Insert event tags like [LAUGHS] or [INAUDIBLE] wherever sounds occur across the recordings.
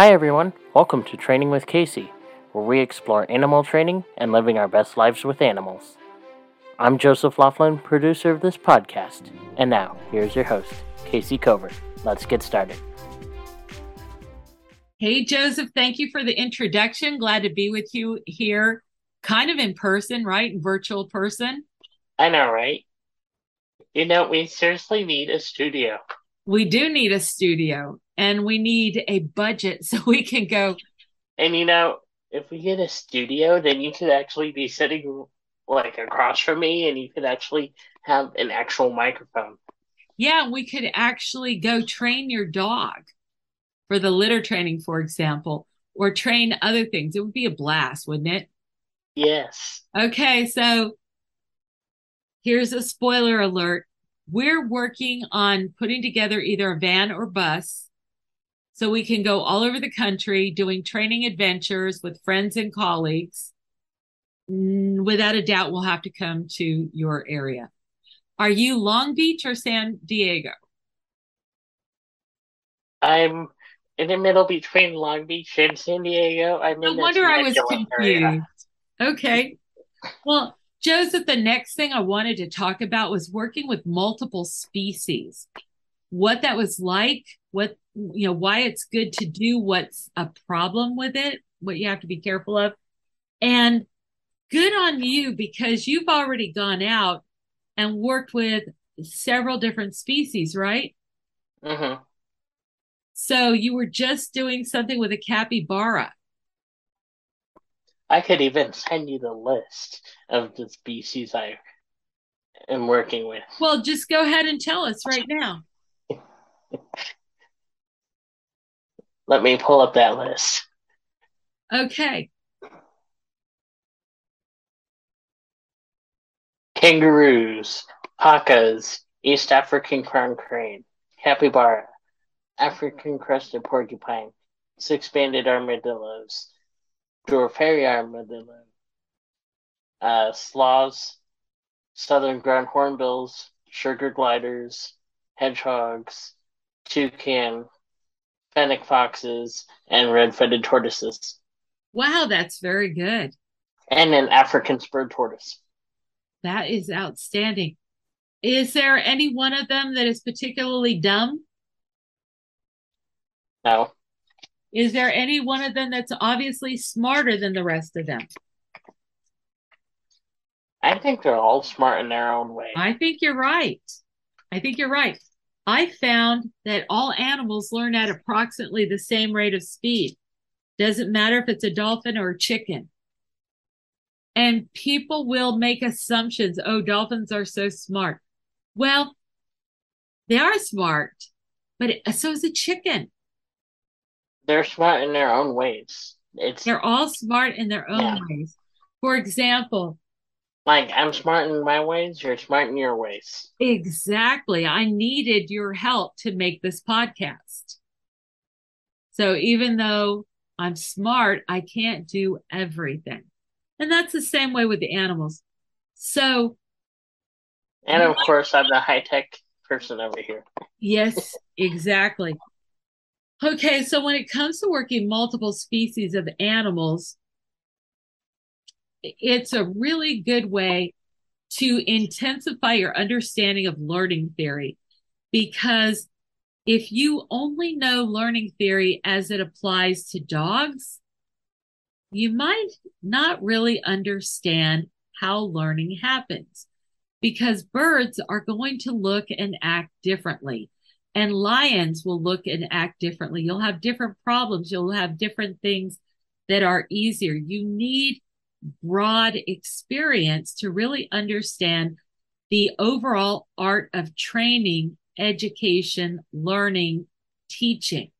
Hi, everyone. Welcome to Training with Casey, where we explore animal training and living our best lives with animals. I'm Joseph Laughlin, producer of this podcast, and now here's your host, Casey Cover. Let's get started. Hey, Joseph, thank you for the introduction. Glad to be with you here, kind of in person, right? Virtual person. I know, right? You know, we seriously need a studio. We do need a studio and we need a budget [LAUGHS] so we can go. And you know, if we get a studio, then you could actually be sitting like across from me and you could actually have an actual microphone. Yeah, we could actually go train your dog for the litter training, for example, or train other things. It would be a blast, wouldn't it? Yes. Okay, so here's a spoiler alert. We're working on putting together either a van or bus so we can go all over the country doing training adventures with friends and colleagues. Mm, without a doubt, we'll have to come to your area. Are you Long Beach or San Diego? I'm in the middle between Long Beach and San Diego. I'm no wonder I was confused. Area. Okay. Well, Joseph, the next thing I wanted to talk about was working with multiple species. What that was like, what you know why it's good to do what's a problem with it what you have to be careful of and good on you because you've already gone out and worked with several different species right mm-hmm. so you were just doing something with a capybara i could even send you the list of the species i am working with well just go ahead and tell us right now Let me pull up that list. Okay. Kangaroos, pacas, East African crown crane, capybara, African crested porcupine, six-banded armadillos, dwarf hairy armadillo, uh, sloths, southern ground hornbills, sugar gliders, hedgehogs, toucan, fennec foxes, and red-footed tortoises. Wow, that's very good. And an African spurred tortoise. That is outstanding. Is there any one of them that is particularly dumb? No. Is there any one of them that's obviously smarter than the rest of them? I think they're all smart in their own way. I think you're right. I think you're right. I found that all animals learn at approximately the same rate of speed. Doesn't matter if it's a dolphin or a chicken. And people will make assumptions. Oh, dolphins are so smart. Well, they are smart, but so is a chicken. They're smart in their own ways. It's they're all smart in their own yeah. ways. For example, like I'm smart in my ways, you're smart in your ways. Exactly. I needed your help to make this podcast. So even though I'm smart, I can't do everything. And that's the same way with the animals. So And of course I'm the high tech person over here. yes, exactly. Okay, so when it comes to working multiple species of animals, it's a really good way to intensify your understanding of learning theory. Because if you only know learning theory as it applies to dogs, you might not really understand how learning happens. Because birds are going to look and act differently and lions will look and act differently. You'll have different problems. You'll have different things that are easier. You need broad experience to really understand the overall art of training, education, learning, teaching.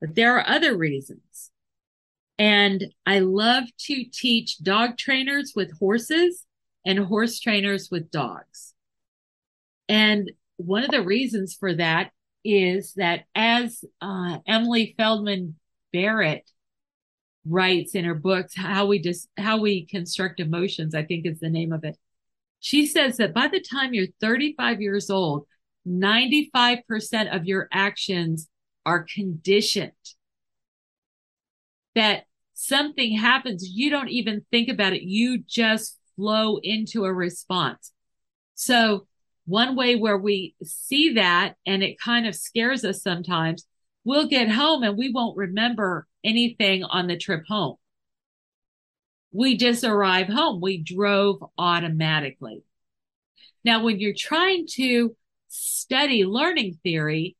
But there are other reasons. And I love to teach dog trainers with horses and horse trainers with dogs. And one of the reasons for that is that as uh, Emily Feldman Barrett writes in her books how we just how we construct emotions i think is the name of it she says that by the time you're 35 years old 95% of your actions are conditioned that something happens, you don't even think about it. You just flow into a response. So one way where we see that and it kind of scares us sometimes, we'll get home and we won't remember anything on the trip home. We just arrive home. We drove automatically. Now, when you're trying to study learning theory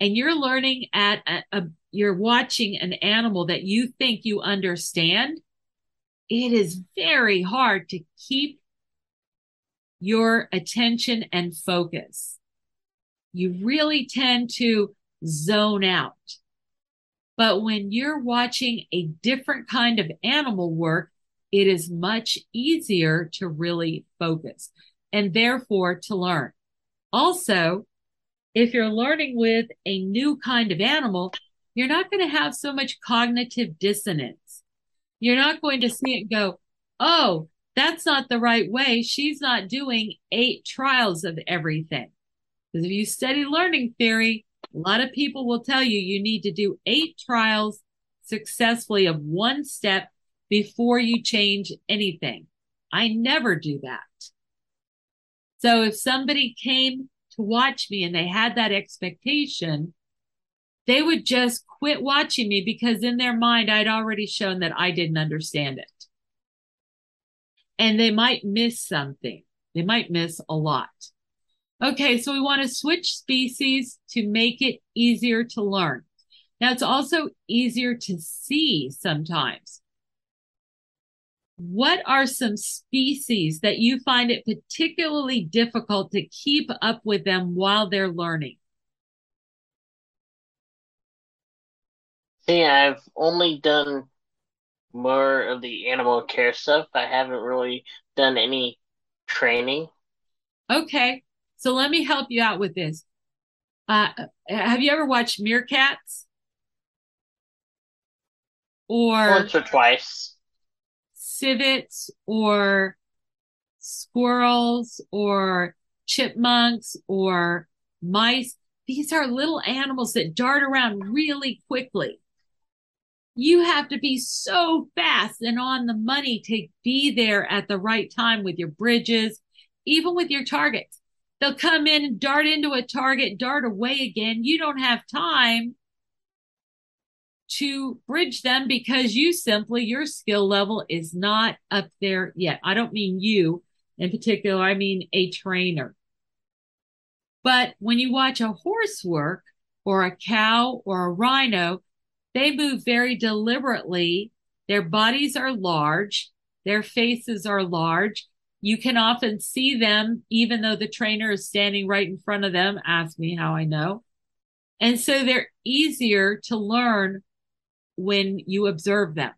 and you're learning at a, a you're watching an animal that you think you understand, it is very hard to keep your attention and focus. You really tend to zone out. But when you're watching a different kind of animal work, it is much easier to really focus and therefore to learn. Also, if you're learning with a new kind of animal, you're not going to have so much cognitive dissonance. You're not going to see it go, oh, that's not the right way. She's not doing eight trials of everything. Because if you study learning theory, a lot of people will tell you you need to do eight trials successfully of one step before you change anything. I never do that. So if somebody came to watch me and they had that expectation, they would just quit watching me because in their mind, I'd already shown that I didn't understand it. And they might miss something. They might miss a lot. Okay, so we want to switch species to make it easier to learn. Now, it's also easier to see sometimes. What are some species that you find it particularly difficult to keep up with them while they're learning? See, I've only done more of the animal care stuff. I haven't really done any training. Okay. So let me help you out with this. Uh, have you ever watched meerkats? Or once or twice. Civets or squirrels or chipmunks or mice. These are little animals that dart around really quickly. You have to be so fast and on the money to be there at the right time with your bridges, even with your targets. They'll come in and dart into a target, dart away again. You don't have time to bridge them because you simply, your skill level is not up there yet. I don't mean you in particular, I mean a trainer. But when you watch a horse work or a cow or a rhino, they move very deliberately. Their bodies are large. Their faces are large. You can often see them, even though the trainer is standing right in front of them. Ask me how I know. And so they're easier to learn when you observe them.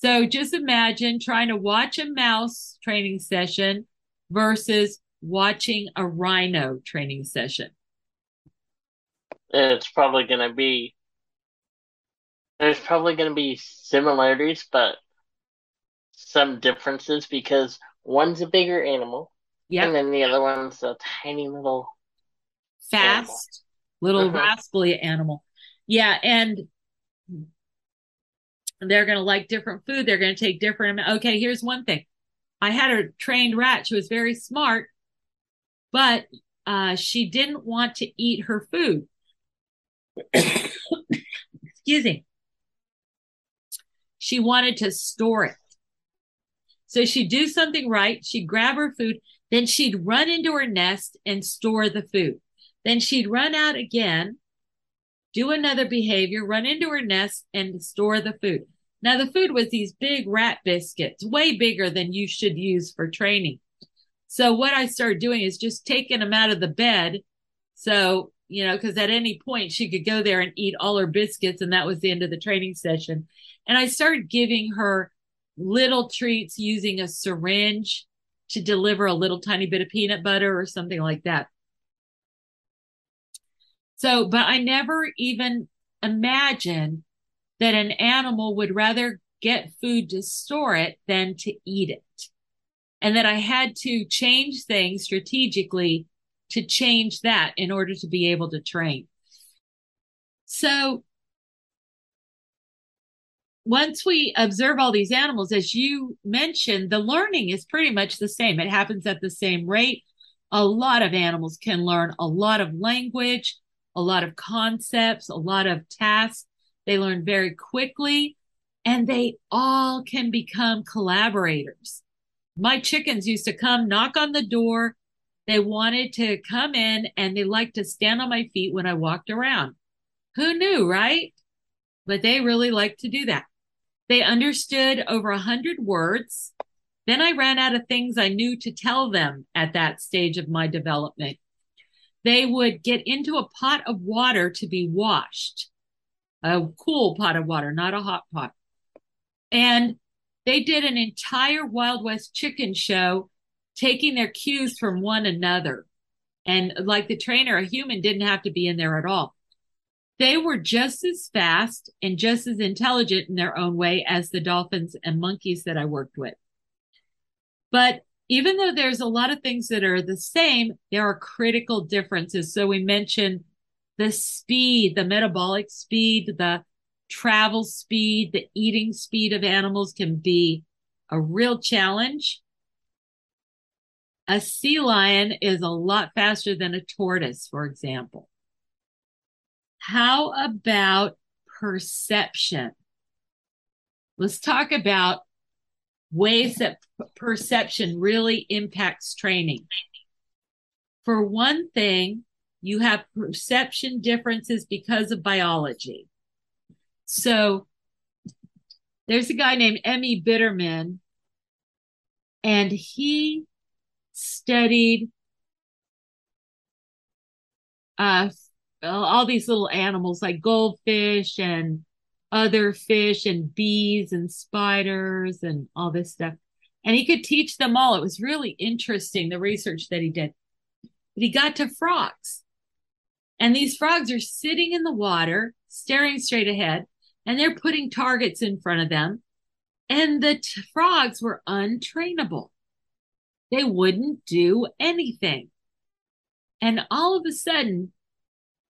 So just imagine trying to watch a mouse training session versus watching a rhino training session. It's probably going to be, there's probably going to be similarities, but some differences because one's a bigger animal. Yep. And then the other one's a tiny little fast, animal. little uh-huh. rascally animal. Yeah, and they're going to like different food. They're going to take different. Okay, here's one thing. I had a trained rat. She was very smart, but uh, she didn't want to eat her food. [COUGHS] Excuse me. She wanted to store it. So she'd do something right. She'd grab her food. Then she'd run into her nest and store the food. Then she'd run out again, do another behavior, run into her nest and store the food. Now the food was these big rat biscuits, way bigger than you should use for training. So what I started doing is just taking them out of the bed. So, you know, cause at any point she could go there and eat all her biscuits. And that was the end of the training session. And I started giving her little treats using a syringe to deliver a little tiny bit of peanut butter or something like that. So, but I never even imagined that an animal would rather get food to store it than to eat it. And that I had to change things strategically to change that in order to be able to train. So once we observe all these animals, as you mentioned, the learning is pretty much the same. It happens at the same rate. A lot of animals can learn a lot of language, a lot of concepts, a lot of tasks. They learn very quickly and they all can become collaborators. My chickens used to come knock on the door. They wanted to come in and they liked to stand on my feet when I walked around. Who knew, right? But they really liked to do that. They understood over a hundred words. Then I ran out of things I knew to tell them at that stage of my development. They would get into a pot of water to be washed, a cool pot of water, not a hot pot. And they did an entire Wild West chicken show, taking their cues from one another. And like the trainer, a human didn't have to be in there at all. They were just as fast and just as intelligent in their own way as the dolphins and monkeys that I worked with. But even though there's a lot of things that are the same, there are critical differences. So we mentioned the speed, the metabolic speed, the travel speed, the eating speed of animals can be a real challenge. A sea lion is a lot faster than a tortoise, for example. How about perception? Let's talk about ways that perception really impacts training. For one thing, you have perception differences because of biology. So there's a guy named M.E. Bitterman, and he studied uh, all these little animals like goldfish and other fish and bees and spiders and all this stuff. And he could teach them all. It was really interesting, the research that he did. But he got to frogs. And these frogs are sitting in the water, staring straight ahead and they're putting targets in front of them. And the t- frogs were untrainable. They wouldn't do anything. And all of a sudden,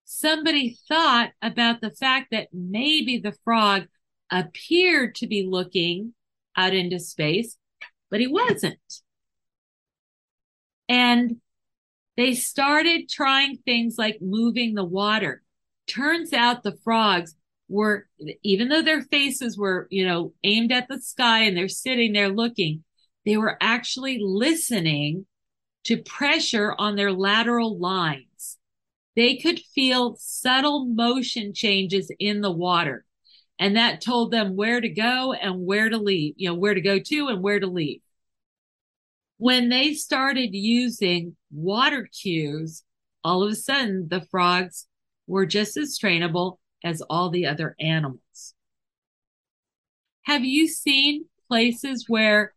somebody thought about the fact that maybe the frog appeared to be looking out into space, but he wasn't. And they started trying things like moving the water. Turns out the frogs were even though their faces were you know aimed at the sky and they're sitting there looking they were actually listening to pressure on their lateral lines they could feel subtle motion changes in the water and that told them where to go and where to leave you know where to go to and where to leave when they started using water cues all of a sudden the frogs were just as trainable as all the other animals. Have you seen places where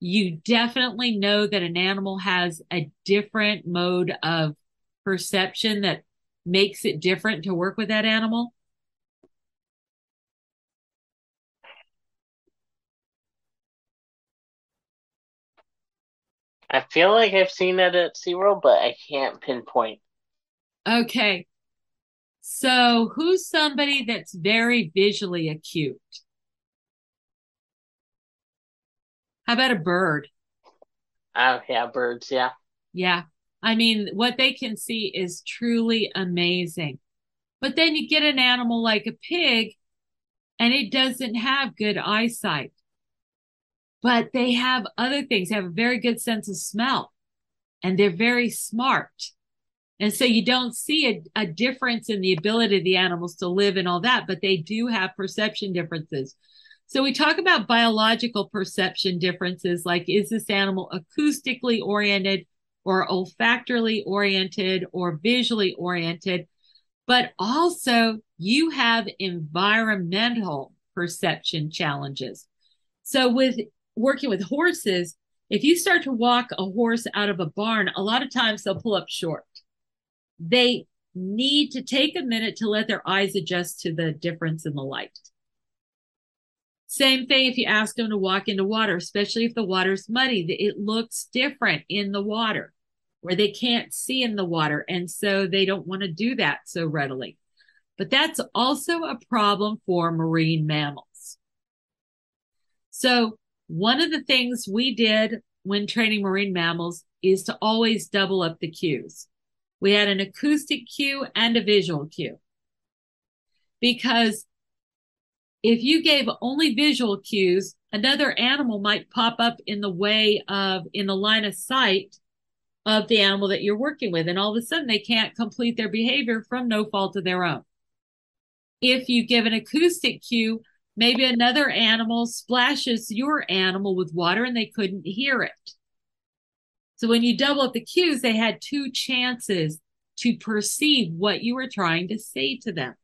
you definitely know that an animal has a different mode of perception that makes it different to work with that animal? I feel like I've seen that at SeaWorld, but I can't pinpoint. Okay. So, who's somebody that's very visually acute? How about a bird? Oh, yeah, birds, yeah. Yeah. I mean, what they can see is truly amazing. But then you get an animal like a pig and it doesn't have good eyesight. But they have other things, they have a very good sense of smell and they're very smart. And so you don't see a, a difference in the ability of the animals to live and all that, but they do have perception differences. So we talk about biological perception differences, like is this animal acoustically oriented or olfactorily oriented or visually oriented? But also you have environmental perception challenges. So with working with horses, if you start to walk a horse out of a barn, a lot of times they'll pull up short they need to take a minute to let their eyes adjust to the difference in the light. Same thing if you ask them to walk into water, especially if the water's muddy, it looks different in the water where they can't see in the water. And so they don't want to do that so readily. But that's also a problem for marine mammals. So, one of the things we did when training marine mammals is to always double up the cues. We had an acoustic cue and a visual cue. Because if you gave only visual cues, another animal might pop up in the way of, in the line of sight of the animal that you're working with. And all of a sudden they can't complete their behavior from no fault of their own. If you give an acoustic cue, maybe another animal splashes your animal with water and they couldn't hear it. So when you double up the cues, they had two chances to perceive what you were trying to say to them.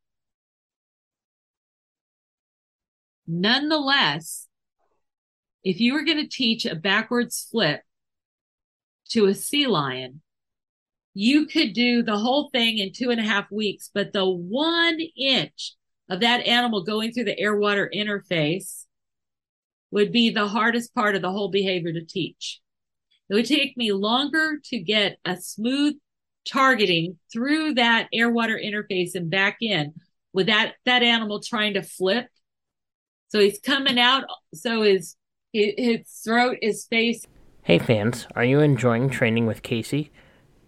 Nonetheless, if you were going to teach a backwards flip to a sea lion, you could do the whole thing in two and a half weeks, but the one inch of that animal going through the air water interface would be the hardest part of the whole behavior to teach. It would take me longer to get a smooth targeting through that air water interface and back in with that, that animal trying to flip. So he's coming out. So his, his throat is facing Hey fans, are you enjoying training with Casey?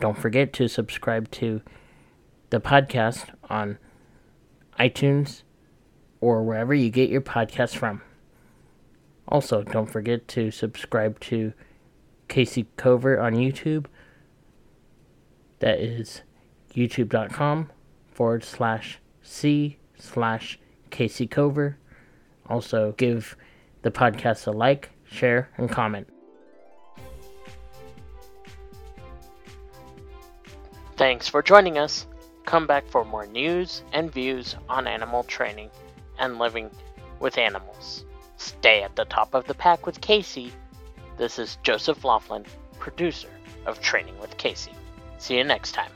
Don't forget to subscribe to the podcast on iTunes or wherever you get your podcasts from. Also, don't forget to subscribe to Casey Covert on YouTube. That is youtube.com forward slash C slash Casey Cover. Also, give the podcast a like, share, and comment. Thanks for joining us. Come back for more news and views on animal training and living with animals. Stay at the top of the pack with Casey. This is Joseph Laughlin, producer of Training with Casey. See you next time.